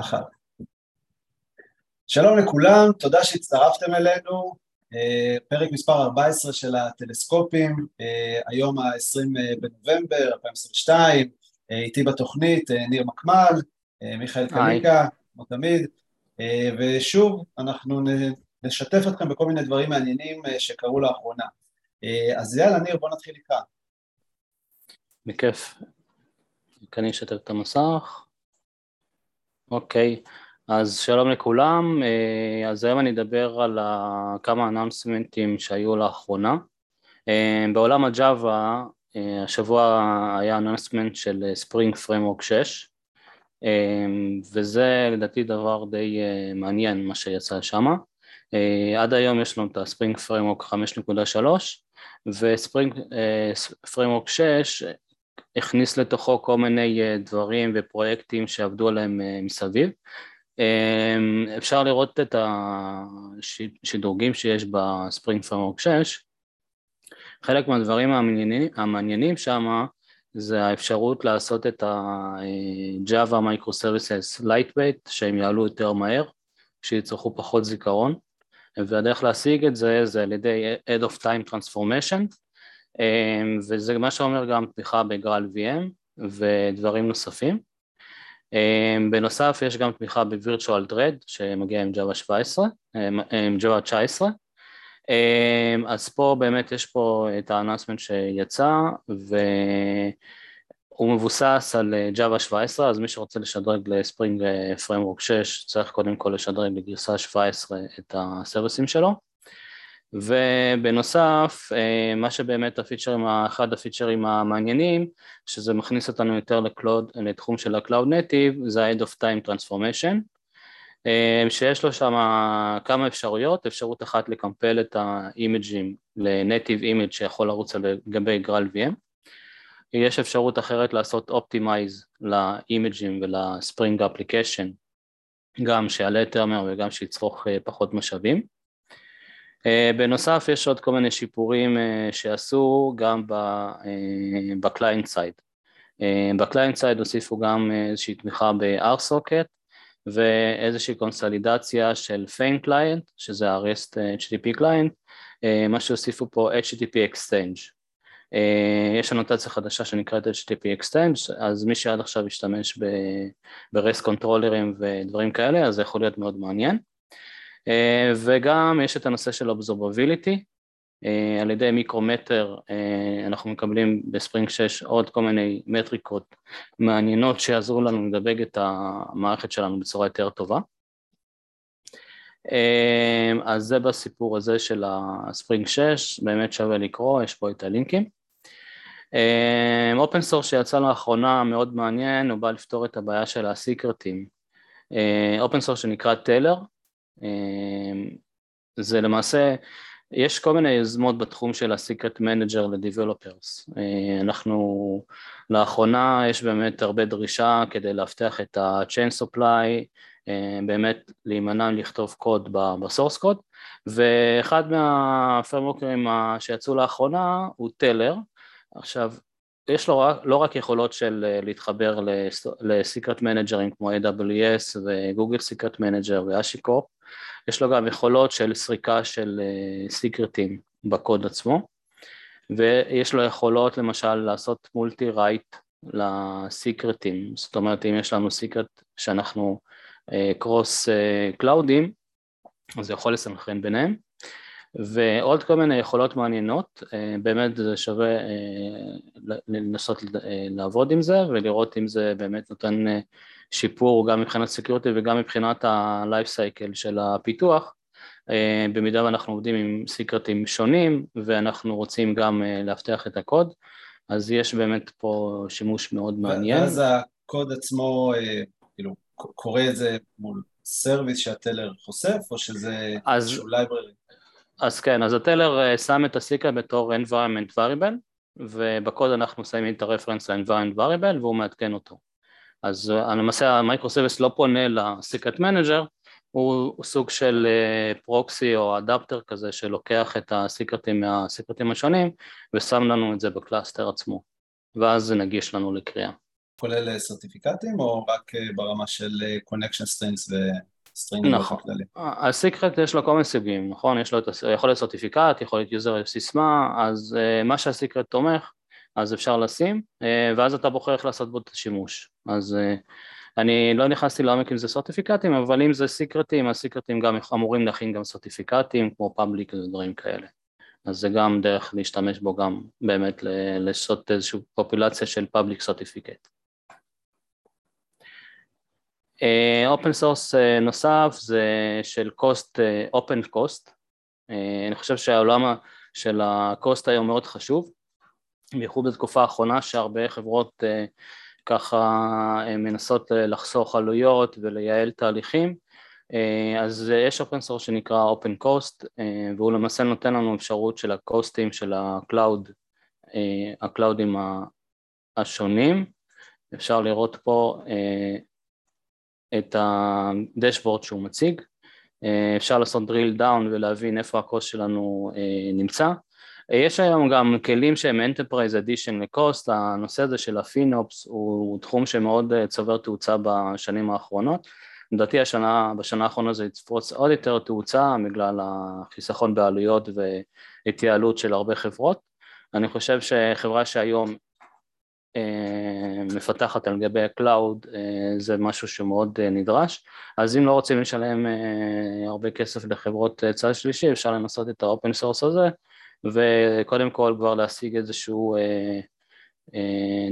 אחת. שלום לכולם, תודה שהצטרפתם אלינו, אה, פרק מספר 14 של הטלסקופים, אה, היום ה-20 בנובמבר 2022, אה, איתי בתוכנית ניר מקמל, מיכאל קליקה, כמו תמיד, ושוב אנחנו נשתף אתכם בכל מיני דברים מעניינים שקרו לאחרונה. אז יאללה ניר, בוא נתחיל איתך. בכיף. כאן אני אשתף את המסך. אוקיי, אז שלום לכולם, אה, אז היום אני אדבר על כמה אנאונסמנטים שהיו לאחרונה. אה, בעולם הג'אווה, אה, השבוע היה announcement של Spring Framework 6, וזה לדעתי דבר די מעניין מה שיצא שם. עד היום יש לנו את ה-Spring Framework 5.3 וספרינג פרמורק 6 הכניס לתוכו כל מיני אה, דברים ופרויקטים שעבדו עליהם אה, מסביב. אמ, אפשר לראות את השדרוגים שיש בספרינג פרמורק 6. חלק מהדברים המעניינים, שם זה האפשרות לעשות את ה-Java Microservices Lightweight שהם יעלו יותר מהר, שיצטרכו פחות זיכרון, והדרך להשיג את זה זה על ידי Add of Time Transformation, וזה מה שאומר גם תמיכה בגרל VM ודברים נוספים. אמ, בנוסף יש גם תמיכה ב-Virtual Thread שמגיע עם Java 17, אמ, עם Java 19, אז פה באמת יש פה את האננסמנט שיצא והוא מבוסס על אה, Java 17, אז מי שרוצה לשדרג לספרינג פרמורק 6 צריך קודם כל לשדרג בגרסה 17 את הסרוויסים שלו. ובנוסף, אה, מה שבאמת הפיצ'רים, אחד הפיצ'רים המעניינים, שזה מכניס אותנו יותר לקלוד, לתחום של ה-Cloud Native, זה ה-End of Time Transformation, אה, שיש לו שם כמה אפשרויות, אפשרות אחת לקמפל את האימג'ים ל-Native Image שיכול לרוץ על גבי גרל VM, יש אפשרות אחרת לעשות Optimize ל-imageים ול-Spring Application, גם שיעלה יותר מהר וגם שיצרוך אה, פחות משאבים. אה, בנוסף יש עוד כל מיני שיפורים אה, שעשו גם ב-client side. ב-client side הוסיפו גם איזושהי תמיכה ב-RSocket ואיזושהי קונסולידציה של Feign client, שזה ה-REST HTTP client, מה שהוסיפו פה HTTP Exchange. יש אנוטציה חדשה שנקראת HTTP Exchange, אז מי שעד עכשיו השתמש ב-REST קונטרולרים ודברים כאלה, אז זה יכול להיות מאוד מעניין. אה, וגם יש את הנושא של Observability, אה, על ידי מיקרומטר אה, אנחנו מקבלים בספרינג 6 עוד כל מיני מטריקות מעניינות שיעזרו לנו לדבג את המערכת שלנו בצורה יותר טובה. אז זה בסיפור הזה של ה-Spring 6, באמת שווה לקרוא, יש פה את הלינקים. open source שיצא לאחרונה מאוד מעניין, הוא בא לפתור את הבעיה של ה-secretים. open source שנקרא Teller, זה למעשה, יש כל מיני יוזמות בתחום של ה-Secret Manager ל-Developers. אה, אנחנו, לאחרונה יש באמת הרבה דרישה כדי לאבטח את ה-Chain Supply, אה, באמת להימנע לכתוב קוד ב-source code, ואחד מהפרמוקרים שיצאו לאחרונה הוא טלר. עכשיו, יש לו רק, לא רק יכולות של אה, להתחבר ל-Secret Managers כמו AWS וגוגל Secret Manager ואשיקורפ, יש לו גם יכולות של סריקה של סיקרטים אה, בקוד עצמו, ויש לו יכולות למשל לעשות מולטי רייט ל-secretים, זאת אומרת אם יש לנו secret שאנחנו cross אה, cloudים, אה, אז זה יכול לסנכרן ביניהם, ועוד כל מיני יכולות מעניינות, באמת זה שווה לנסות לעבוד עם זה ולראות אם זה באמת נותן שיפור גם מבחינת security וגם מבחינת ה-life cycle של הפיתוח, אה, במידה ואנחנו עובדים עם secretים שונים ואנחנו רוצים גם אה, לאבטח את הקוד, אז יש באמת פה שימוש מאוד מעניין. ואז הקוד עצמו, אה, כאילו, קורא את זה מול service שה-Teller חושף, או שזה איזשהו library? אז כן, אז ה-Teller שם את ה-secret בתור environment variable, ובקוד אנחנו שמים את ה-reference ל-environment variable והוא מעדכן אותו. אז אה, למעשה ה-microservice לא פונה ל-secret manager, הוא סוג של proxy אה, או אדפטר כזה שלוקח את ה-secretים מה-secretים השונים ושם לנו את זה ב-cluster עצמו, ואז זה נגיש לנו לקריאה. כולל certificateים או רק ברמה של connection strings ו-stringים נכון, ה-secret יש לו כל מיני סוגים, נכון? יש לו את, יכול להיות certificate, יכול להיות user סיסמה, אז מה שה-secret תומך אז אפשר לשים, ואז אתה בוחר איך לעשות בו את השימוש. אז אני לא נכנסתי לעומק אם זה certificateים, אבל אם זה secretים, ה-secretים גם אמורים להכיל גם certificateים, כמו public ודברים כאלה. אז זה גם דרך להשתמש בו גם באמת לעשות איזושהי פופולציה של public certificate. open source נוסף זה של cost, OpenCost, אני חושב שהעולם של ה-cost היום מאוד חשוב, בייחוד בתקופה האחרונה שהרבה חברות uh, ככה מנסות לחסוך עלויות ולייעל תהליכים, אז יש open source שנקרא OpenCost והוא למעשה נותן לנו אפשרות של ה-costים של ה-cloud, ה-cloudים השונים, אפשר לראות פה את ה-dashboard שהוא מציג, אפשר לעשות drill down ולהבין איפה ה-cost שלנו נמצא יש היום גם כלים שהם Enterprise Edition ל-cost, הנושא הזה של ה-FinOps הוא תחום שמאוד אה, צובר תאוצה בשנים האחרונות, לדעתי השנה, בשנה האחרונה זה יתפרוץ עוד יותר תאוצה בגלל החיסכון בעלויות והתייעלות של הרבה חברות, אני חושב שחברה שהיום אה, מפתחת על גבי ה-cloud אה, זה משהו שמאוד נדרש, אז אם לא רוצים לשלם הרבה כסף לחברות צד שלישי אפשר לנסות את ה-open source הזה וקודם כל כבר להשיג איזשהו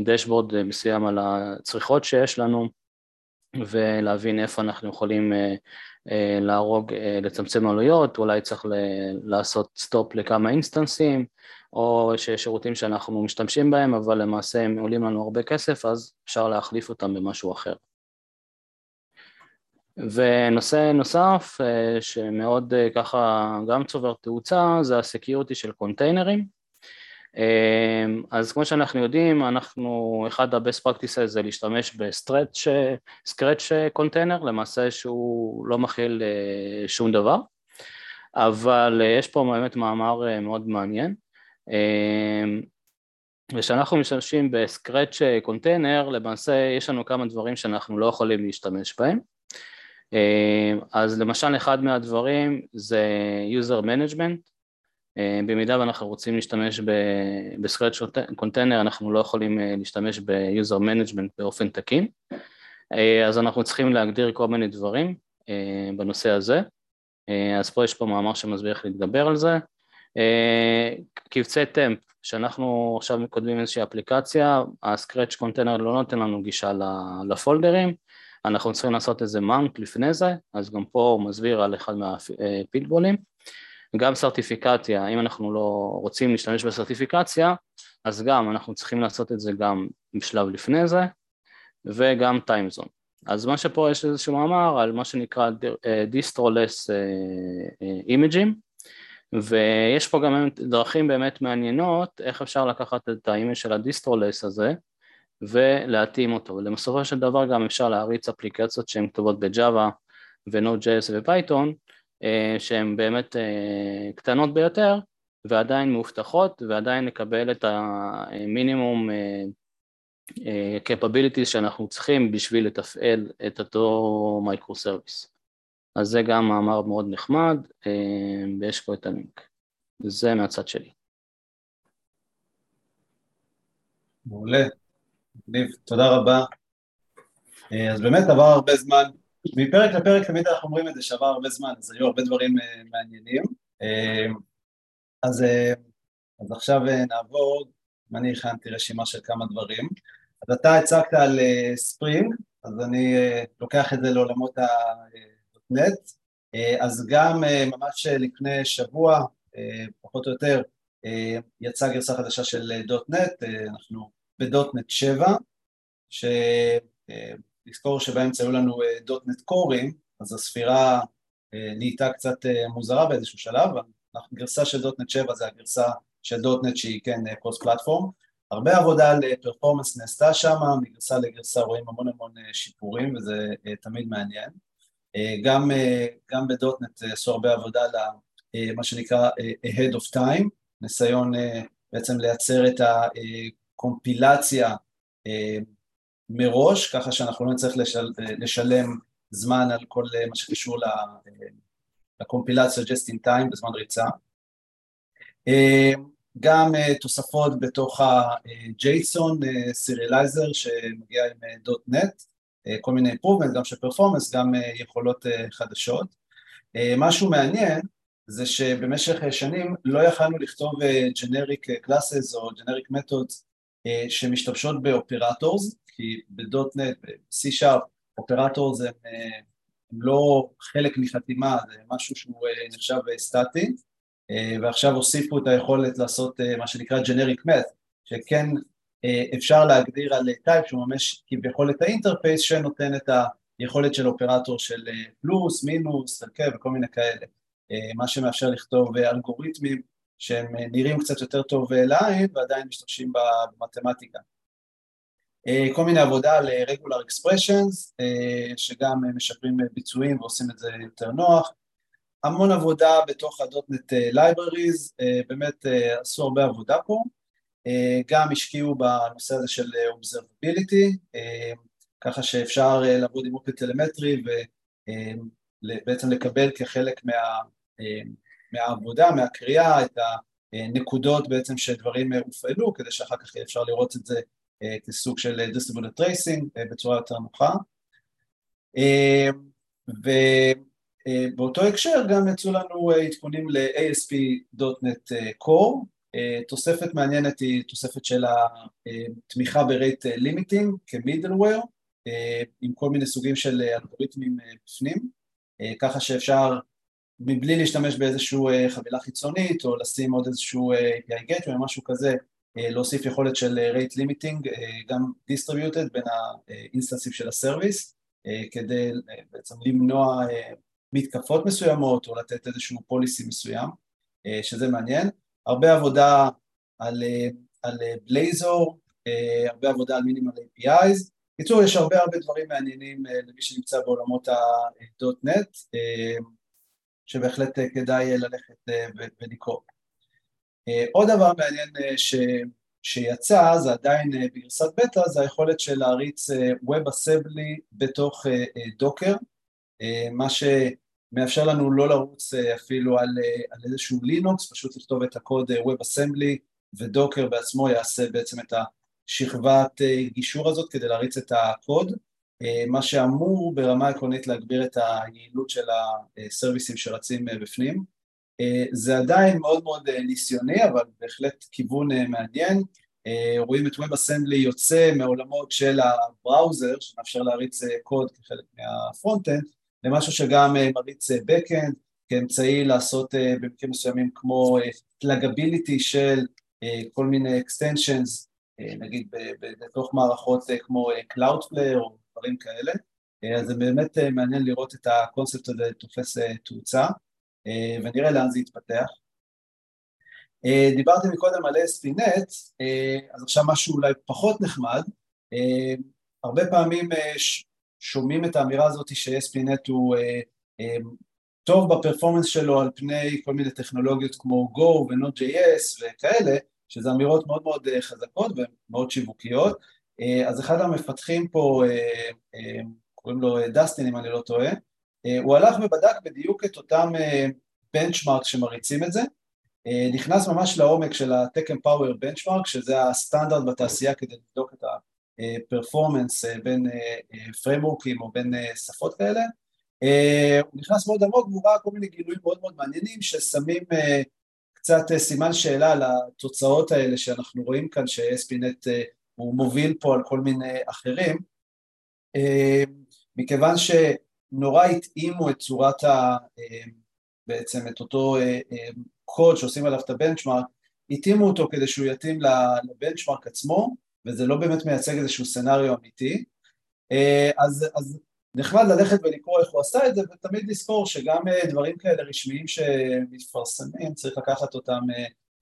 dashboard אה, אה, מסוים על הצריכות שיש לנו ולהבין איפה אנחנו יכולים אה, להרוג, לצמצם עלויות, אולי צריך לעשות stop לכמה instanceים או שיש שירותים שאנחנו משתמשים בהם אבל למעשה הם עולים לנו הרבה כסף אז אפשר להחליף אותם במשהו אחר. ונושא נוסף אה, שמאוד אה, ככה גם צובר תאוצה זה ה-security של containerים. אה, אז כמו שאנחנו יודעים אנחנו אחד ה-best practices זה להשתמש בסקרץ' קונטיינר למעשה שהוא לא מכיל שום דבר. אבל יש פה באמת מאמר מאוד מעניין. וכשאנחנו משתמשים בסקרץ' קונטיינר למעשה יש לנו כמה דברים שאנחנו לא יכולים להשתמש בהם אז למשל אחד מהדברים זה user management, אה, במידה ואנחנו רוצים להשתמש בסקרץ' קונטיינר אנחנו לא יכולים אה, להשתמש ב-user management באופן תקין, אז אנחנו צריכים להגדיר כל מיני דברים בנושא הזה, אז פה יש פה מאמר שמסביר איך להתגבר על זה, קבצי temp, שאנחנו עכשיו כותבים איזושהי אפליקציה, הסקרץ' קונטיינר לא נותן לנו גישה ל-folderים, אנחנו צריכים לעשות איזה mount לפני זה, אז גם פה הוא מסביר על אחד מה-pitfallים. גם סרטיפיקציה, אם אנחנו לא רוצים להשתמש בסרטיפיקציה, אז גם אנחנו צריכים לעשות את זה גם בשלב לפני זה, וגם timezone. אז מה שפה יש איזשהו מאמר על מה שנקרא distroless imageים, ויש פה גם דרכים באמת מעניינות איך אפשר לקחת את ה-image של ה-distroless הזה ולהתאים אותו, ולבסופו של דבר גם אפשר להריץ אפליקציות שהן כתובות בג'אווה ו-Node.js ו-Python אה, שהן באמת אה, קטנות ביותר ועדיין מאובטחות ועדיין נקבל את המינימום אה, capabilities שאנחנו צריכים בשביל לתפעל את אותו micro service. אז זה גם מאמר מאוד נחמד ויש פה את הלינק. זה מהצד שלי. מעולה. מגניב, תודה רבה. אה, אז באמת עבר הרבה זמן, מפרק לפרק תמיד אנחנו אומרים את זה שעבר הרבה זמן, אז היו הרבה דברים אה, מעניינים. אה, אז, אז עכשיו נעבור, אני הכנתי רשימה של כמה דברים. אז אתה הצגת על ספרינג, אז אני לוקח את זה לעולמות ה-נט, אז גם ממש לפני שבוע, פחות או יותר, יצאה גרסה חדשה של דוט-נט, אנחנו בדוטנט 7, שנזכור שבאמצע היו לנו אה, דוטנט קורים, אז הספירה אה, נהייתה קצת אה, מוזרה באיזשהו שלב, הגרסה של דוטנט 7 זה הגרסה של דוטנט שהיא כן קרוס פלטפורם, הרבה עבודה על פרפורמנס נעשתה שם, מגרסה לגרסה רואים המון המון שיפורים וזה תמיד מעניין. גם, גם בדוטנט עשו הרבה עבודה על מה שנקרא ahead of time, ניסיון בעצם לייצר את. קומפילציה אה, מראש, ככה שאנחנו לא נצטרך לשל, לשלם זמן על כל מה שקשור לקומפילציה just in time בזמן ריצה. גם תוספות בתוך ה-JSON סיריאלייזר שמגיע עם .NET, כל מיני improvement, גם של פרפורמנס, גם יכולות חדשות. משהו מעניין זה שבמשך שנים לא יכלנו לכתוב generic classes או generic methods שמשתמשות ב-operators, כי ב-.NET, ב-C-Sharp, operators הם, הם לא חלק מחתימה, זה משהו שהוא נחשב סטטי, ועכשיו הוסיפו את היכולת לעשות מה שנקרא generic math, שכן אפשר להגדיר על type שהוא ממש כביכול את ה-interface שנותן את היכולת של אופרטור של פלוס, מינוס, הרכב וכל מיני כאלה, מה שמאפשר לכתוב אלגוריתמים שהם נראים קצת יותר טוב לעין ועדיין משתמשים במתמטיקה. כל מיני עבודה על regular expressions שגם משפרים ביצועים ועושים את זה יותר נוח, המון עבודה בתוך ה-.NET Libraries, באמת עשו הרבה עבודה פה, גם השקיעו בנושא הזה של Observability, ככה שאפשר לעבוד עם OpenTelemetry ובעצם לקבל כחלק מה, מהעבודה, מהקריאה, את הנקודות בעצם שדברים הופעלו, כדי שאחר כך אפשר לראות את זה כסוג של Distributed Tracing בצורה יותר נוחה. ובאותו הקשר גם יצאו לנו עדכונים ל-ASP.NET Core, תוספת מעניינת היא תוספת של התמיכה ב-rate limiting כ-middleware, עם כל מיני סוגים של אלגוריתמים בפנים, ככה שאפשר מבלי להשתמש באיזושהי חבילה חיצונית או לשים עוד איזשהו API Gateway או משהו כזה, להוסיף יכולת של rate limiting, גם distributed בין ה-instanceים של ה-service, כדי בעצם למנוע מתקפות מסוימות או לתת איזשהו policy מסוים, שזה מעניין. הרבה עבודה על, על בלייזור, הרבה עבודה על מינימל APIs, בקיצור יש הרבה הרבה דברים מעניינים למי שנמצא בעולמות ה-.NET שבהחלט כדאי ללכת ולקרוא. עוד דבר מעניין ש, שיצא, זה עדיין בגרסת בטא, זה היכולת של להריץ WebAssembly בתוך דוקר, מה שמאפשר לנו לא לרוץ אפילו על, על איזשהו לינוקס, פשוט לכתוב את הקוד WebAssembly ו-Docker בעצמו יעשה בעצם את השכבת גישור הזאת כדי להריץ את הקוד, מה שאמור ברמה עקרונית להגביר את היעילות של ה-serviceים שרצים בפנים. זה עדיין מאוד מאוד ניסיוני, אבל בהחלט כיוון מעניין. רואים את WebAssembly יוצא מעולמות של ה-browser, שמאפשר להריץ קוד כחלק מה-frontend, למשהו שגם מריץ Backend, כאמצעי לעשות במקרים מסוימים כמו פלאגביליטי של כל מיני extensions, נגיד בתוך מערכות כמו Cloudflare או דברים כאלה, אז זה באמת מעניין לראות את הקונספט הזה תופס תאוצה. ונראה לאן זה יתפתח. דיברתי מקודם על ASP.NET, אז עכשיו משהו אולי פחות נחמד, הרבה פעמים שומעים את האמירה הזאת ש-ASP.NET הוא טוב בפרפורמנס שלו על פני כל מיני טכנולוגיות כמו Go ו-Node.js וכאלה, שזה אמירות מאוד מאוד חזקות ומאוד שיווקיות, אז אחד המפתחים פה, קוראים לו דסטין אם אני לא טועה, הוא הלך ובדק בדיוק את אותם בנצ'מארק שמריצים את זה, נכנס ממש לעומק של ה-Tech Empower Benchmark, שזה הסטנדרט בתעשייה כדי לבדוק את הפרפורמנס בין פריימורקים או בין שפות כאלה, הוא נכנס מאוד עמוק והוא ראה כל מיני גילויים מאוד מאוד מעניינים ששמים קצת סימן שאלה על התוצאות האלה שאנחנו רואים כאן ש-SPNet הוא מוביל פה על כל מיני אחרים, מכיוון ש... נורא התאימו את צורת ה... בעצם את אותו קוד שעושים עליו את הבנצ'מארק, התאימו אותו כדי שהוא יתאים לבנצ'מארק עצמו, וזה לא באמת מייצג איזשהו סצנריו אמיתי, אז, אז נחמד ללכת ולקרוא איך הוא עשה את זה, ותמיד לזכור שגם דברים כאלה רשמיים שמתפרסמים, צריך לקחת אותם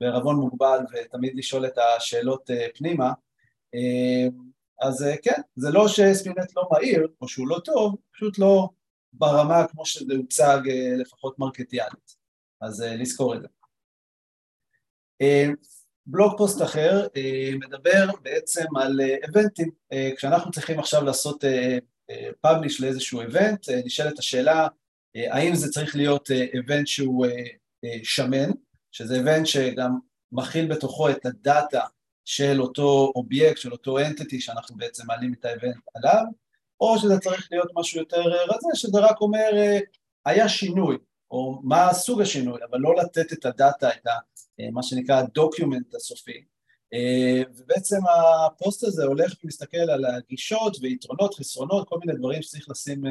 בערבון מוגבל ותמיד לשאול את השאלות פנימה, אז כן, זה לא שספינט לא מהיר, או שהוא לא טוב, פשוט לא ברמה כמו שזה הוצג לפחות partially, אז לזכור את זה. blog post אחר מדבר בעצם על eventים, כשאנחנו צריכים עכשיו לעשות publish לאיזשהו event, נשאלת השאלה האם זה צריך להיות event שהוא שמן, שזה event שגם מכיל בתוכו את ה-data של אותו אובייקט, של אותו entity שאנחנו בעצם מעלים את ה-event עליו, או שזה צריך להיות משהו יותר רזה, שזה רק אומר היה שינוי, או מה סוג השינוי, אבל לא לתת את ה-data, את ה, מה שנקרא ה-document הסופי. ובעצם הפוסט הזה הולך ומסתכל על הגישות ויתרונות, חסרונות, כל מיני דברים שצריך לשים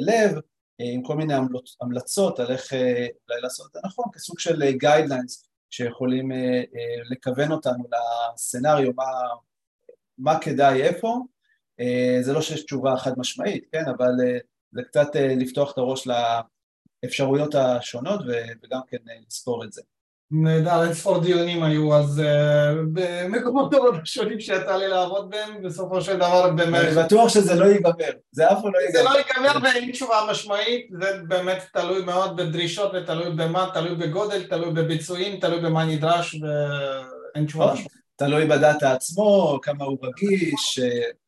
לב, עם כל מיני המלצות על איך אולי לעשות את זה נכון, כסוג של guidelines שיכולים לכוון אותנו לסצנריו, מה, מה כדאי איפה, זה לא שיש תשובה חד משמעית, כן, אבל זה קצת לפתוח את הראש לאפשרויות השונות וגם כן לספור את זה. נהדר, אין ספור דיונים היו אז במקומות מאוד שונים שיצא לי לעבוד בהם, בסופו של דבר באמת... אני בטוח שזה לא ייגמר, זה אף פעם לא ייגמר. זה לא ייגמר ואין תשובה משמעית, זה באמת תלוי מאוד בדרישות ותלוי במה, תלוי בגודל, תלוי בביצועים, תלוי במה נדרש ואין תשובה משמעית. תלוי בדאטה עצמו, כמה הוא רגיש,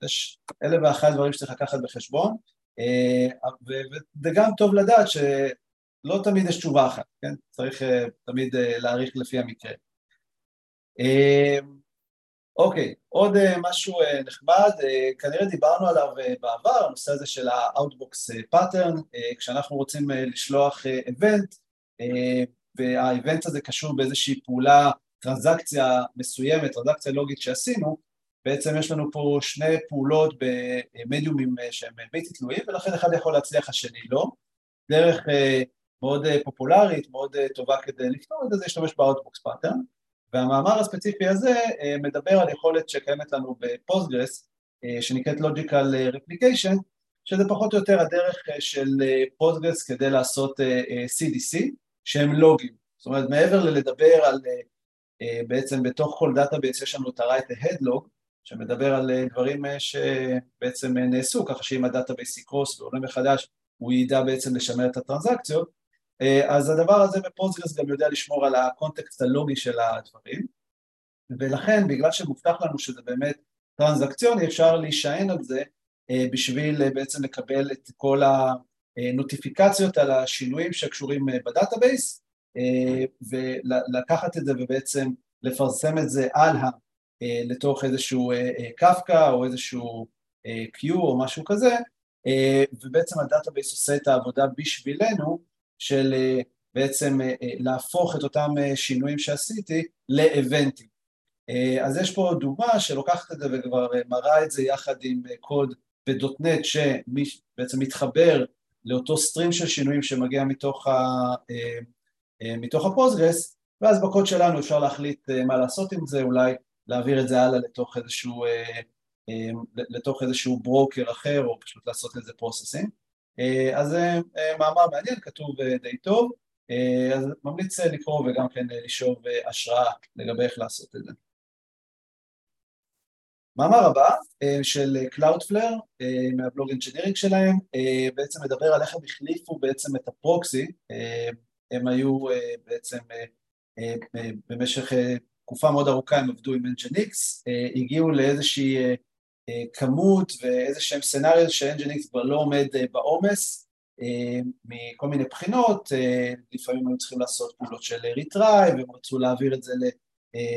יש אלף ואחת דברים שצריך לקחת בחשבון, וגם טוב לדעת ש... לא תמיד יש תשובה אחת, כן? צריך uh, תמיד uh, להעריך לפי המקרה. Uh, אוקיי, עוד uh, משהו uh, נחמד, uh, כנראה דיברנו עליו uh, בעבר, הנושא הזה של ה-Outbox pattern, uh, כשאנחנו רוצים uh, לשלוח uh, uh, והאיבנט הזה קשור באיזושהי פעולה, טרנזקציה מסוימת, טרנזקציה לוגית שעשינו, בעצם יש לנו פה שני פעולות במדיומים שהם בלתי תלויים, ולכן אחד יכול להצליח, השני לא. דרך אה, מאוד אה, פופולרית, מאוד אה, טובה כדי לפתור את זה, זה להשתמש ב-outbox pattern, והמאמר הספציפי הזה אה, מדבר על יכולת שקיימת לנו ב-Postgres, שנקראת Logical Replication, שזה פחות או יותר הדרך של Postgres כדי לעשות CDC, שהם לוגים, זאת אומרת מעבר ללדבר על בעצם בתוך כל database יש לנו את ה-Write Ahead Log, שמדבר על דברים שבעצם נעשו, ככה שאם ה-database יקרוס ועולה מחדש הוא ידע בעצם לשמר את הטרנזקציות, אז הדבר הזה ב-Postgres גם יודע לשמור על ה-context הלוגי של הדברים, ולכן בגלל שמובטח לנו שזה באמת טרנזקציוני אפשר להישען על זה אה, בשביל אה, בעצם לקבל את כל ה-notificationsות על השינויים שקשורים ב-database ולקחת את זה ובעצם לפרסם את זה הלאה לתוך איזשהו קפקא או איזשהו queue או משהו כזה ובעצם ה-database עושה את העבודה בשבילנו של אה, בעצם אה, אה, להפוך את אותם שינויים שעשיתי ל-eventים. אז יש פה דוגמה שלוקחת את זה וכבר מראה את זה יחד עם קוד ב-dotnet שבעצם מתחבר לאותו stream של שינויים שמגיע מתוך, ה, מתוך ה-Postgres ואז בקוד שלנו אפשר להחליט מה לעשות עם זה, אולי להעביר את זה הלאה לתוך איזשהו, לתוך איזשהו broker אחר או פשוט לעשות לזה processing אז זה אה, מאמר מעניין, כתוב אה, די טוב, אז ממליץ לקרוא וגם כן לשאוב השראה לגבי איך לעשות את זה. מאמר הבא של Cloudflare מהבלוג engineering שלהם בעצם מדבר על איך הם החליפו בעצם את ה-proxy, הם היו בעצם במשך תקופה מאוד ארוכה הם עבדו עם Nginx, הגיעו לאיזושהי כמות ואיזה שהם סצנריות ש-Nginx כבר לא עומד אה, בעומס אה, מכל מיני בחינות, אה, לפעמים היו צריכים לעשות פעולות של retry והם רצו להעביר את זה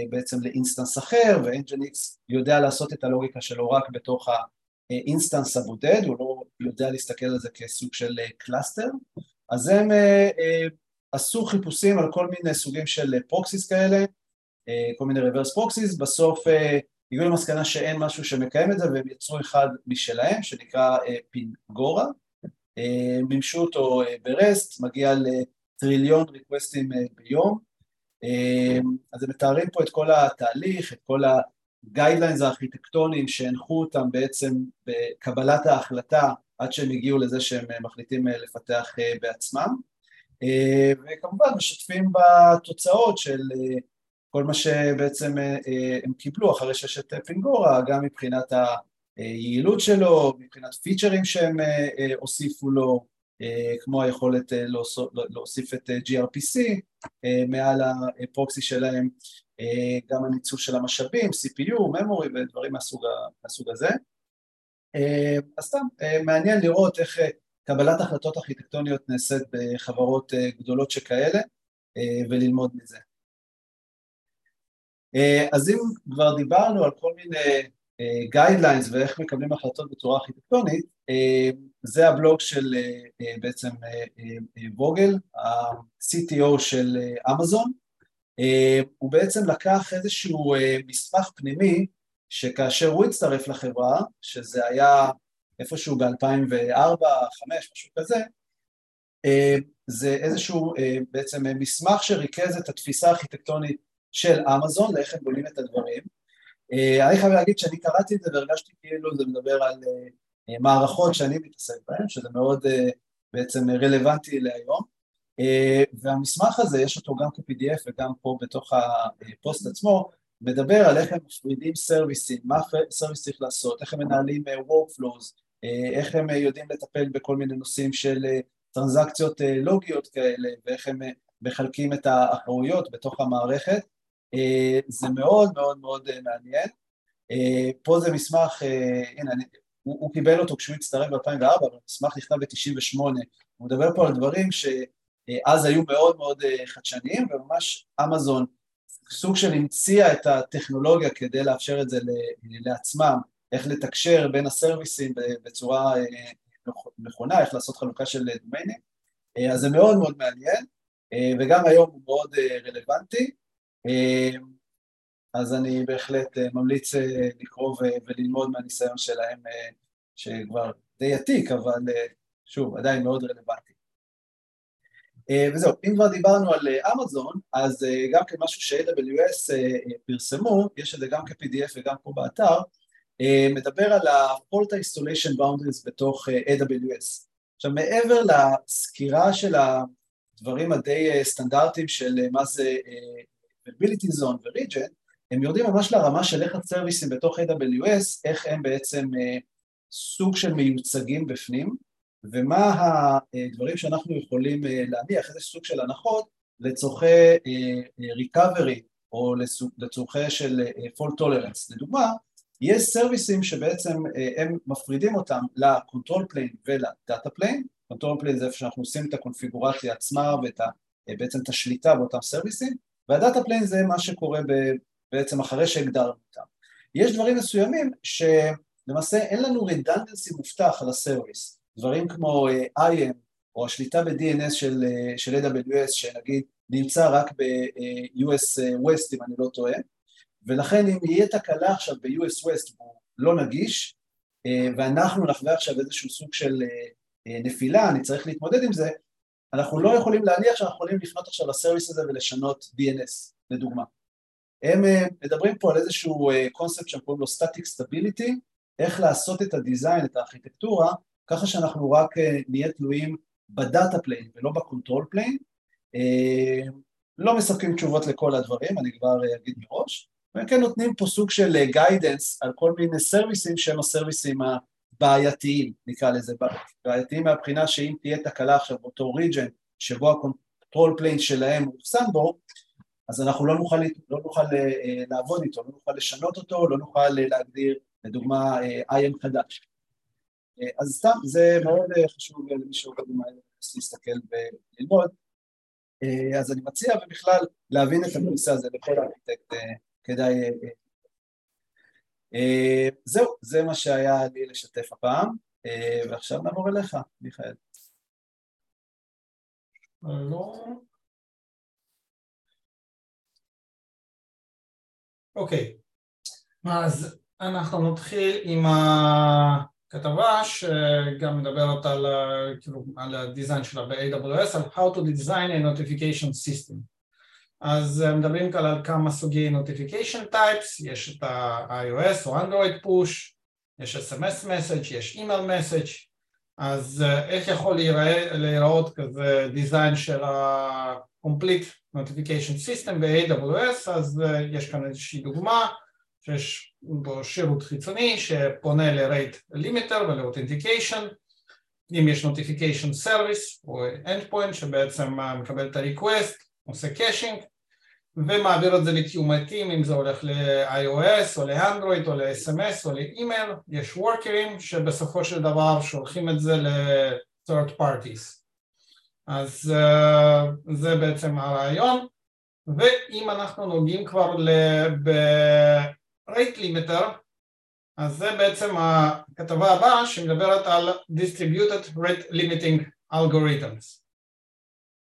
בעצם ל instance אחר ו-Nginx יודע לעשות את הלוגיקה שלו רק בתוך ה instance הבודד, הוא לא יודע להסתכל על זה כסוג של cluster, אז הם עשו חיפושים על כל מיני סוגים של proxies כאלה, כל מיני reverse proxies, בסוף הגיעו למסקנה שאין משהו שמקיים את זה והם יצרו אחד משלהם שנקרא אה, Pingora, אה, מימשו אותו אה, ברסט, מגיע לטריליון ריקווסטים ביום, אז הם מתארים פה את כל התהליך, את כל הגיידליינס הארכיטקטוניים שהנחו אותם בעצם בקבלת ההחלטה עד שהם הגיעו לזה שהם מחליטים לפתח בעצמם. וכמובן משתפים בתוצאות של כל מה שבעצם אה, אה, הם קיבלו אחרי שיש את פינגורה, גם מבחינת היעילות שלו, מבחינת פיצ'רים שהם אה, הוסיפו לו, כמו היכולת להוסיף את gRPC מעל הפרוקסי שלהם, גם הניצול של המשאבים, CPU, memory ודברים מהסוג, מהסוג הזה. אז סתם, מעניין לראות איך קבלת החלטות ארכיטקטוניות נעשית בחברות גדולות שכאלה וללמוד מזה. אז אם כבר דיברנו על כל מיני guidelines ואיך מקבלים החלטות בצורה ארכיטקטונית, זה הבלוג של בעצם ווגל, ה-CTO של אמזון, הוא בעצם לקח איזשהו מסמך פנימי שכאשר הוא הצטרף לחברה, שזה היה איפשהו ב-2004, 2005, משהו כזה, זה איזשהו בעצם מסמך שריכז את התפיסה הארכיטקטונית של אמזון, לאיך הם בונים את הדברים. אני חייב להגיד שאני קראתי את זה והרגשתי כאילו זה מדבר על מערכות שאני מתעסק בהן, שזה מאוד בעצם רלוונטי להיום. והמסמך הזה, יש אותו גם כ-PDF וגם פה בתוך הפוסט עצמו, מדבר על איך הם מפרידים service ים, מה service צריך לעשות, איך הם מנהלים workflows, איך הם יודעים לטפל בכל מיני נושאים של טרנזקציות לוגיות כאלה, ואיך הם מחלקים את האחרויות בתוך המערכת. זה מאוד מאוד מאוד מעניין. פה זה מסמך, הנה, הוא, הוא קיבל אותו כשהוא הצטרף ב-2004, אבל המסמך נכתב ב-98. הוא מדבר פה על דברים שאז היו מאוד מאוד חדשניים, וממש אמזון סוג של המציאה את הטכנולוגיה כדי לאפשר את זה לעצמם, איך לתקשר בין הסרוויסים בצורה נכונה, איך לעשות חלוקה של דומיינים, אז זה מאוד מאוד מעניין, וגם היום הוא מאוד רלוונטי, אז אני בהחלט ממליץ לקרוא וללמוד מהניסיון שלהם, שכבר די עתיק, אבל שוב, עדיין מאוד רלוונטי. וזהו, אם כבר דיברנו על אמזון, אז גם כמשהו ש-AWS פרסמו, יש את זה גם כ-PDF וגם פה באתר, מדבר על ה-Fault Isolation Boundaries בתוך AWS. עכשיו מעבר לסקירה של הדברים הדי סטנדרטיים של מה זה Availability Zone ו-Region, הם יורדים ממש לרמה של איך הסרוויסים בתוך AWS, איך הם בעצם סוג של מיוצגים בפנים, ומה הדברים שאנחנו יכולים להניח, איזה סוג של הנחות לצורכי recovery או לצורכי של fault tolerance. לדוגמה, יש service ים שבעצם הם מפרידים אותם ל-control plane ול-data plane, control plane זה איפה שאנחנו עושים את הקונפיגורציה עצמה ואת בעצם את השליטה באותם service ים, וה data plane זה מה שקורה בעצם אחרי שהגדרנו אותם. יש דברים מסוימים שלמעשה אין לנו redundancy מובטח על ה service, דברים כמו IAM או השליטה ב-DNS של, של AWS שנגיד נמצא רק ב-US West אם אני לא טועה, ולכן אם יהיה תקלה עכשיו ב-US West והוא לא נגיש, ואנחנו נחווה עכשיו איזשהו סוג של נפילה, אני צריך להתמודד עם זה, אנחנו לא יכולים להניח שאנחנו יכולים לפנות עכשיו לסרוויס הזה ולשנות DNS, לדוגמה. הם מדברים פה על איזשהו קונספט שהם קוראים לו Static Stability, איך לעשות את הדיזיין, את הארכיטקטורה, ככה שאנחנו רק נהיה תלויים ב data plane ולא ב control plane. לא מספקים תשובות לכל הדברים, אני כבר אגיד מראש, והם כן נותנים פה סוג של guidance על כל מיני service ים שהם ה service ים הבעייתיים, נקרא לזה, בעייתיים מהבחינה שאם תהיה תקלה עכשיו באותו region שבו ה control plane שלהם מוחסן בו, אז אנחנו לא נוכל, לא נוכל לעבוד איתו, לא נוכל לשנות אותו, לא נוכל להגדיר לדוגמה IM חדש. אז סתם זה מאוד חשוב למי שעובד עם IM להסתכל וללמוד, אז אני מציע ובכלל להבין את הנושא הזה לכל ארכיטקט כדאי... זהו, זה מה שהיה לי לשתף הפעם, ועכשיו נעבור אליך, מיכאל. אוקיי, אז אנחנו נתחיל עם הכתבה שגם מדברת על, כאילו, על הדיזיין שלה ב-AWS, על How to Design a Notification System. אז מדברים כאן על כמה סוגי Notification Types, יש את ה-iOS או Android Push, יש SMS Message, יש Email Message, אז איך יכול להיראה, להיראות כזה דיזיין של ה-Complete Notification System ב-AWS, אז יש כאן איזושהי דוגמה שיש בו שירות חיצוני שפונה ל-Rate Limiter ול-Authentication, אם יש Notification Service או Endpoint שבעצם מקבל את ה-Request, עושה caching ומעביר את זה ל queue-ים המתאימים, אם זה הולך ל-iOS או ל-Android או ל-SMS או לאימייל, יש worker ים שבסופו של דבר שולחים את זה ל-third parties. אז uh, זה בעצם הרעיון, ואם אנחנו נוגעים כבר ב-rate limiter, אז זה בעצם הכתבה הבאה שמדברת על distributed rate limiting algorithms.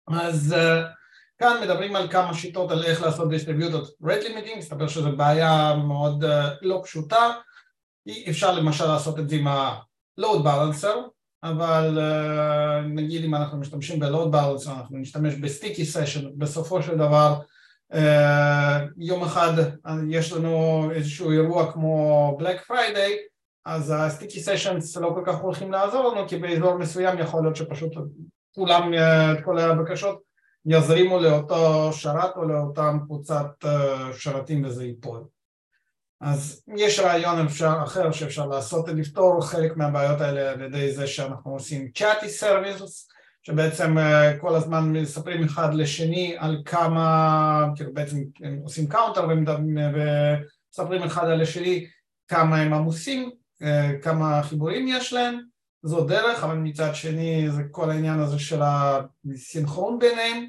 אז uh, כאן מדברים על כמה שיטות על איך לעשות distributed rate limiting, מסתבר שזו בעיה מאוד uh, לא פשוטה, אי אפשר למשל לעשות את זה עם ה-load balancer, אבל uh, נגיד אם אנחנו משתמשים ב-load balancer אנחנו נשתמש בסטיקי סשן, בסופו של דבר uh, יום אחד יש לנו איזשהו אירוע כמו Black Friday אז ה sticky sessions לא כל כך הולכים לעזור לנו כי באזור מסוים יכול להיות שפשוט כולם, את כל הבקשות יזרימו לאותו שרת או לאותם קבוצת אה, שרתים וזה ייפול. אז יש רעיון אפשר, אחר שאפשר לעשות, לפתור חלק מהבעיות האלה על ידי זה שאנחנו עושים chatty service, שבעצם אה, כל הזמן מספרים אחד לשני על כמה, כאילו בעצם הם עושים counter ומספרים אחד על השני כמה הם עמוסים, אה, כמה חיבורים יש להם, זו דרך, אבל מצד שני זה כל העניין הזה של הסינכרון ביניהם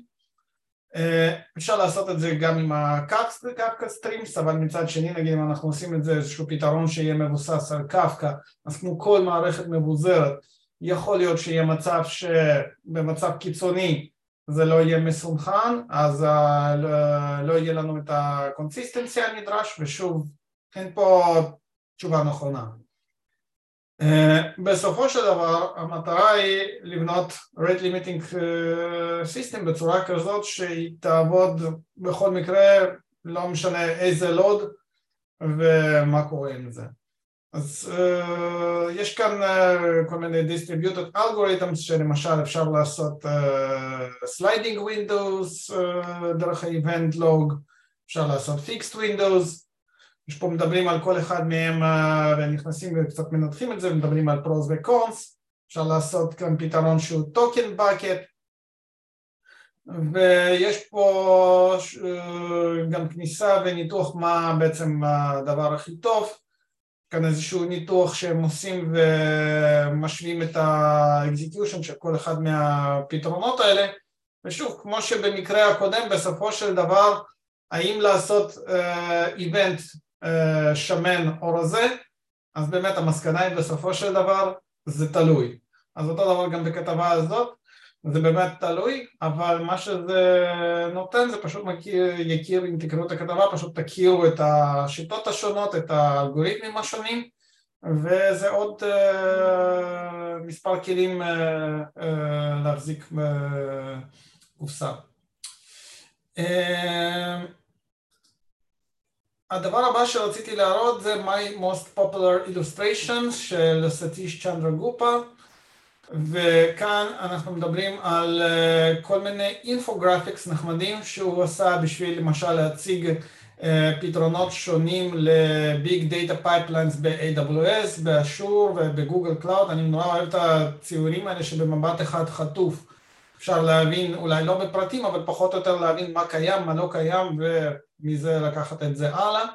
אה, אפשר לעשות את זה גם עם ה Kafka Streams, אבל מצד שני נגיד אם אנחנו עושים את זה איזשהו פתרון שיהיה מבוסס על קפקא, אז כמו כל מערכת מבוזרת, יכול להיות שיהיה מצב שבמצב קיצוני זה לא יהיה מסונכן, אז לא, לא יהיה לנו את הקונסיסטנציה הנדרש, ושוב, אין פה תשובה נכונה. אה, בסופו של דבר המטרה היא לבנות rate limiting אה, system בצורה כזאת שהיא תעבוד בכל מקרה לא משנה איזה לוד ומה קורה עם זה. אז uh, יש כאן uh, כל מיני distributed algorithms שלמשל אפשר לעשות uh, sliding windows uh, דרך ה-event log אפשר לעשות fixed windows יש פה מדברים על כל אחד מהם אה, ונכנסים וקצת מנתחים את זה ומדברים על פרוס וקונס. אפשר לעשות כאן פתרון שהוא טוקן בקט ויש פה אה, גם כניסה וניתוח מה בעצם הדבר הכי טוב. כאן איזשהו ניתוח שהם עושים ומשווים את האקזיקיושן של כל אחד מהפתרונות האלה. ושוב כמו שבמקרה הקודם בסופו של דבר האם לעשות איבנט uh, אה, שמן או רזה, אז באמת המסקנה היא בסופו של דבר זה תלוי. אז אותו דבר גם בכתבה הזאת, זה באמת תלוי, אבל מה שזה נותן זה פשוט מכיר, יכיר, אם תקראו את הכתבה, פשוט תכירו את השיטות השונות, את האלגוריתמים השונים, וזה עוד uh, מספר כלים uh, uh, להחזיק בקופסה. Uh, הדבר הבא שרציתי להראות זה My Most Popular Illustrations של סטיש צ'נדרה גופה וכאן אנחנו מדברים על uh, כל מיני infographics נחמדים שהוא עשה בשביל למשל להציג uh, פתרונות שונים ל big data pipelines ב-AWS, ב-Azure וב-Google Cloud, אני נורא אוהב את הציורים האלה שבמבט אחד חטוף אפשר להבין, אולי לא בפרטים, אבל פחות או יותר להבין מה קיים, מה לא קיים, ומזה לקחת את זה הלאה.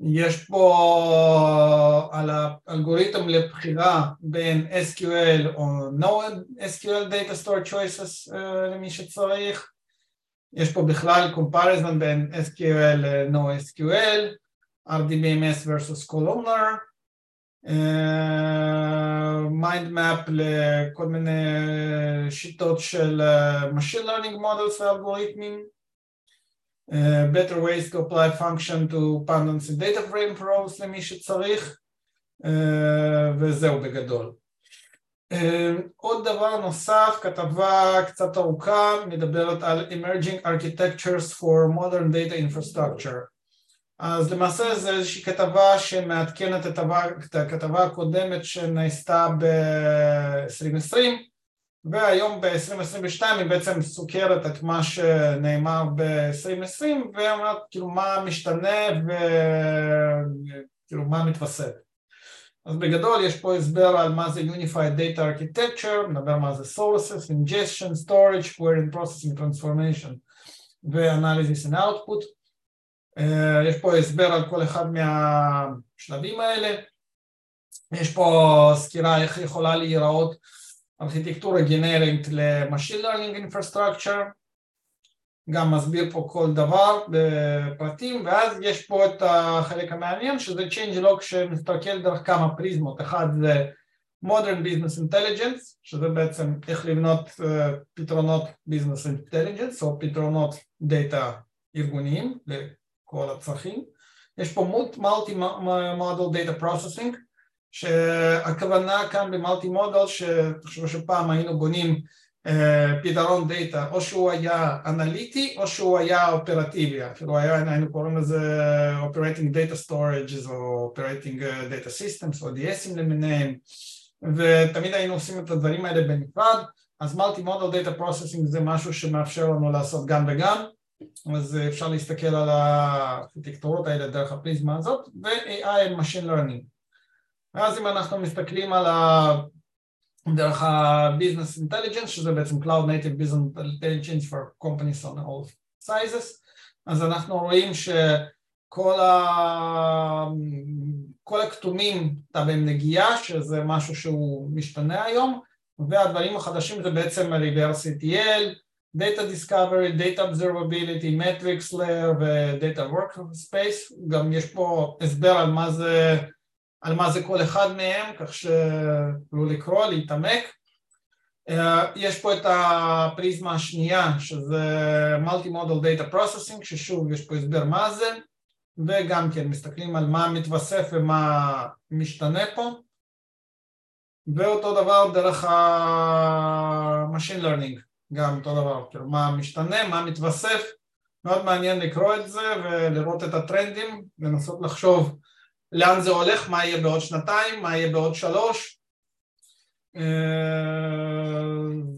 יש פה על האלגוריתם לבחירה בין SQL או No-SQL Data Store Choices uh, למי שצריך. יש פה בכלל comparison בין SQL ל-No-SQL, RDBMS versus columnar. מיינד uh, מאפ לכל מיני שיטות של uh, Machine Learning Models ואלגוריתמים uh, Better ways to apply function to pandas and data frame pros למי שצריך uh, וזהו בגדול. Uh, עוד דבר נוסף, כתבה קצת ארוכה, מדברת על Emerging Architectures for Modern Data Infrastructure אז למעשה זה איזושהי כתבה שמעדכנת את הכתבה הקודמת שנעשתה ב-2020 והיום ב-2022 היא בעצם סוקרת את מה שנאמר ב-2020 ואומרת כאילו מה משתנה וכאילו מה מתווסף אז בגדול יש פה הסבר על מה זה Unified Data Architecture, מדבר מה זה Sources, Ingestion, Storage, Query Processing Transformation ו-Analysis and Output. אה, יש פה הסבר על כל אחד מהשלבים האלה. יש פה סקירה איך יכולה להיראות ארכיטקטורה גנרית ל-Machine Learning Infrastructure, גם מסביר פה כל דבר בפרטים, ואז יש פה את החלק המעניין שזה Change Log שמסתכל דרך כמה פריזמות, אחד זה Modern Business Intelligence, שזה בעצם איך לבנות uh, פתרונות Business Intelligence או פתרונות דאטה ארגוניים לכל הצרכים, יש פה Multi-Model Data Processing, שהכוונה כאן במולטי מודל שתחשבו שפעם היינו בונים אה, פתרון דאטה או שהוא היה אנליטי או שהוא היה אופרטיבי. אפילו היה היינו קוראים לזה Operating Data Storage או Operating Data Systems או DS ים למיניהם. ותמיד היינו עושים את הדברים האלה בנפרד. אז multi-model data processing זה משהו שמאפשר לנו לעשות גם וגם אז אפשר להסתכל על הארכיטקטורות האלה דרך הפריזמה הזאת ו-AI Machine Learning. ואז אם אנחנו מסתכלים על ה... דרך ה-Business Intelligence, שזה בעצם Cloud Native Business Intelligence for Companies on all sizes, אז אנחנו רואים שכל ה... כל הכתומים אתה בהם נגיעה, שזה משהו שהוא משתנה היום, והדברים החדשים זה בעצם reverse ETL, Data Discovery, Data Observability, Metrics Layer ו-Data Workspace, גם יש פה הסבר על מה זה על מה זה כל אחד מהם, כך שתוכלו לקרוא, להתעמק. אה, יש פה את הפריזמה השנייה, שזה Multimodal Data Processing, ששוב יש פה הסבר מה זה, וגם כן מסתכלים על מה מתווסף ומה משתנה פה. ואותו דבר דרך ה-Machine Learning, גם אותו דבר, כאילו מה משתנה, מה מתווסף, מאוד מעניין לקרוא את זה ולראות את הטרנדים, לנסות לחשוב לאן זה הולך, מה יהיה בעוד שנתיים, מה יהיה בעוד שלוש. אה,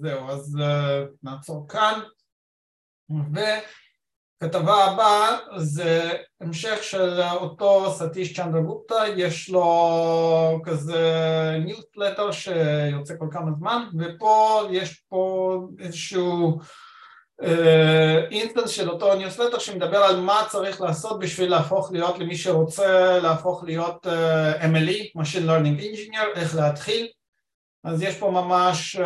זהו, אז אה, נעצור כאן. וכתבה הבאה זה המשך של אותו סטיש צ'נדרה גופטה, יש לו כזה ניוטלטר שיוצא כל כמה זמן, ופה יש פה איזשהו instance של אותו ניוסלטר שמדבר על מה צריך לעשות בשביל להפוך להיות למי שרוצה להפוך להיות MLE, Machine Learning Engineer, איך להתחיל. אז יש פה ממש uh,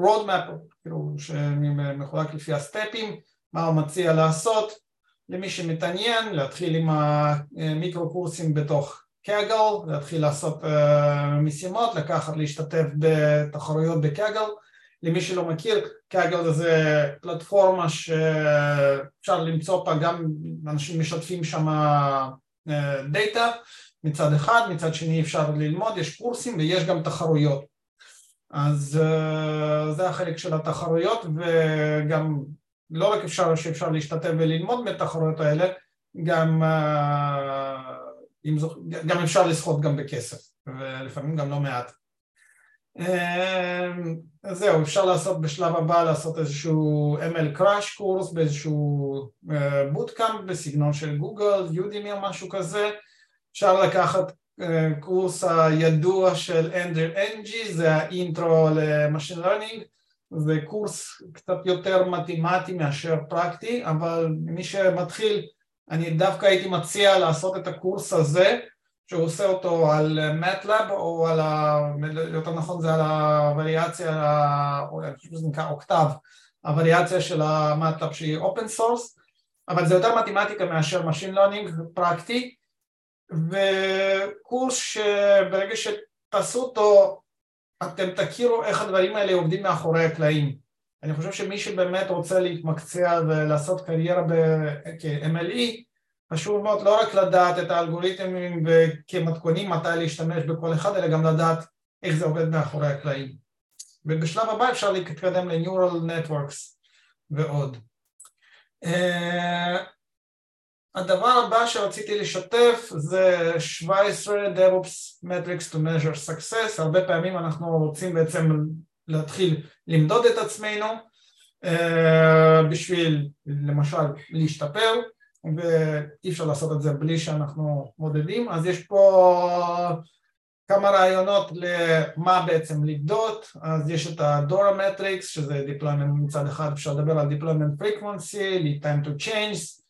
roadmap, כאילו שמחולק לפי הסטפים, מה הוא מציע לעשות למי שמתעניין, להתחיל עם המיקרו קורסים בתוך קאגל, להתחיל לעשות uh, משימות, לקחת, להשתתף בתחרויות בקאגל למי שלא מכיר, קאגל זה פלטפורמה שאפשר למצוא בה גם אנשים משתפים שם דאטה מצד אחד, מצד שני אפשר ללמוד, יש קורסים ויש גם תחרויות. אז זה החלק של התחרויות וגם לא רק אפשר שאפשר להשתתף וללמוד בתחרויות האלה, גם, גם אפשר לסחוט גם בכסף ולפעמים גם לא מעט. אמ, זהו, אפשר לעשות בשלב הבא לעשות איזשהו ML crash קורס באיזשהו bootcamp אה, בסגנון של גוגל, Udemy או משהו כזה. אפשר לקחת אה, קורס הידוע של אנדרו אנג, זה ה intro ל machine learning זה קורס קצת יותר מתמטי מאשר פרקטי, אבל מי שמתחיל אני דווקא הייתי מציע לעשות את הקורס הזה שהוא עושה אותו על MATLAB או על ה... יותר נכון זה על הווריאציה, אני חושב שזה נקרא Octave, הווריאציה של ה MATLAB שהיא open source, אבל זה יותר מתמטיקה מאשר Machine Learning פרקטי, וקורס שברגע שתעשו אותו אתם תכירו איך הדברים האלה עובדים מאחורי הקלעים. אני חושב שמי שבאמת רוצה להתמקצע ולעשות קריירה כ-MLE חשוב מאוד לא רק לדעת את האלגוריתמים כמתכונים מתי להשתמש בכל אחד, אלא גם לדעת איך זה עובד מאחורי הקלעים. ובשלב הבא אפשר להתקדם ל-Neural Networks ועוד. הדבר הבא שרציתי לשתף זה 17 DevOps Metrics to Measure Success, הרבה פעמים אנחנו רוצים בעצם להתחיל למדוד את עצמנו uh, בשביל למשל להשתפר ואי אפשר לעשות את זה בלי שאנחנו מודדים, אז יש פה כמה רעיונות למה בעצם לבדות, אז יש את ה-Dora Metrics שזה deployment מצד אחד. אפשר לדבר על deployment frequency, time to change,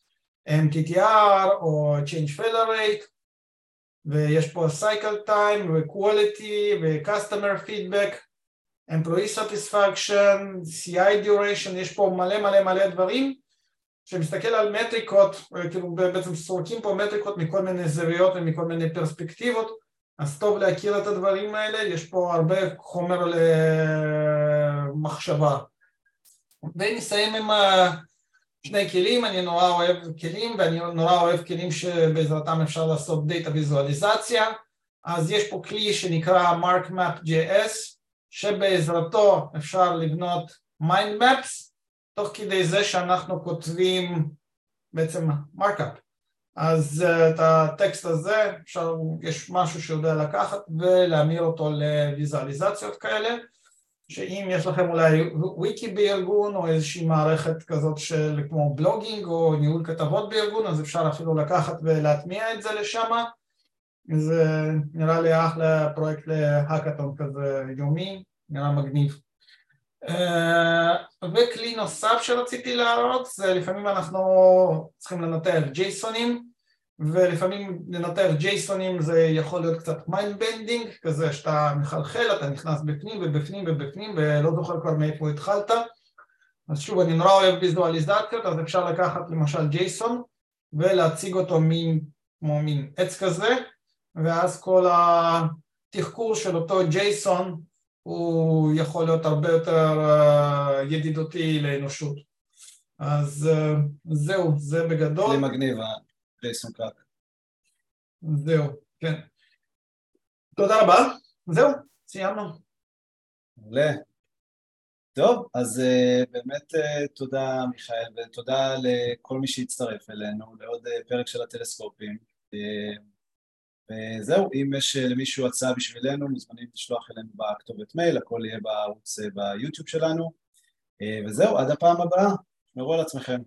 MTTR או change failure rate ויש פה cycle time ו-quality ו-customer feedback, employee satisfaction, CI duration, יש פה מלא מלא מלא דברים שמסתכל על מטריקות, כאילו בעצם סורקים פה מטריקות מכל מיני זוויות ומכל מיני פרספקטיבות אז טוב להכיר את הדברים האלה, יש פה הרבה חומר למחשבה. ונסיים עם שני כלים, אני נורא אוהב כלים ואני נורא אוהב כלים שבעזרתם אפשר לעשות דאטה ויזואליזציה אז יש פה כלי שנקרא MarkMap.js שבעזרתו אפשר לבנות mind maps תוך כדי זה שאנחנו כותבים בעצם markup. אז uh, את הטקסט הזה אפשר, יש משהו שיודע לקחת ולהמיר אותו לוויזואליזציות כאלה שאם יש לכם אולי וויקי בארגון או איזושהי מערכת כזאת של כמו בלוגינג או ניהול כתבות בארגון אז אפשר אפילו לקחת ולהטמיע את זה לשם זה נראה לי אחלה פרויקט להאקתון כזה יומי, נראה מגניב. אה, וכלי נוסף שרציתי להראות זה לפעמים אנחנו צריכים לנתח JSONים ולפעמים לנתח JSONים זה יכול להיות קצת mind bending כזה שאתה מחלחל, אתה נכנס בפנים ובפנים ובפנים ולא זוכר כבר מאיפה התחלת אז שוב אני נורא אוהב ויזואליזציות אז אפשר לקחת למשל JSON ולהציג אותו מין, כמו מין עץ כזה ואז כל התחקור של אותו JSON הוא יכול להיות הרבה יותר אה, ידידותי לאנושות. אז אה, זהו, זה בגדול. כלי מגניב, קאק. זהו, כן. תודה רבה, זהו, סיימנו. מעולה. טוב, אז uh, באמת uh, תודה מיכאל ותודה לכל מי שהצטרף אלינו לעוד uh, פרק של הטלסקופים. Uh, וזהו, אם יש למישהו הצעה בשבילנו, מוזמנים לשלוח אלינו בכתובת מייל, הכל יהיה בערוץ ביוטיוב שלנו. וזהו, עד הפעם הבאה, שמרו על עצמכם.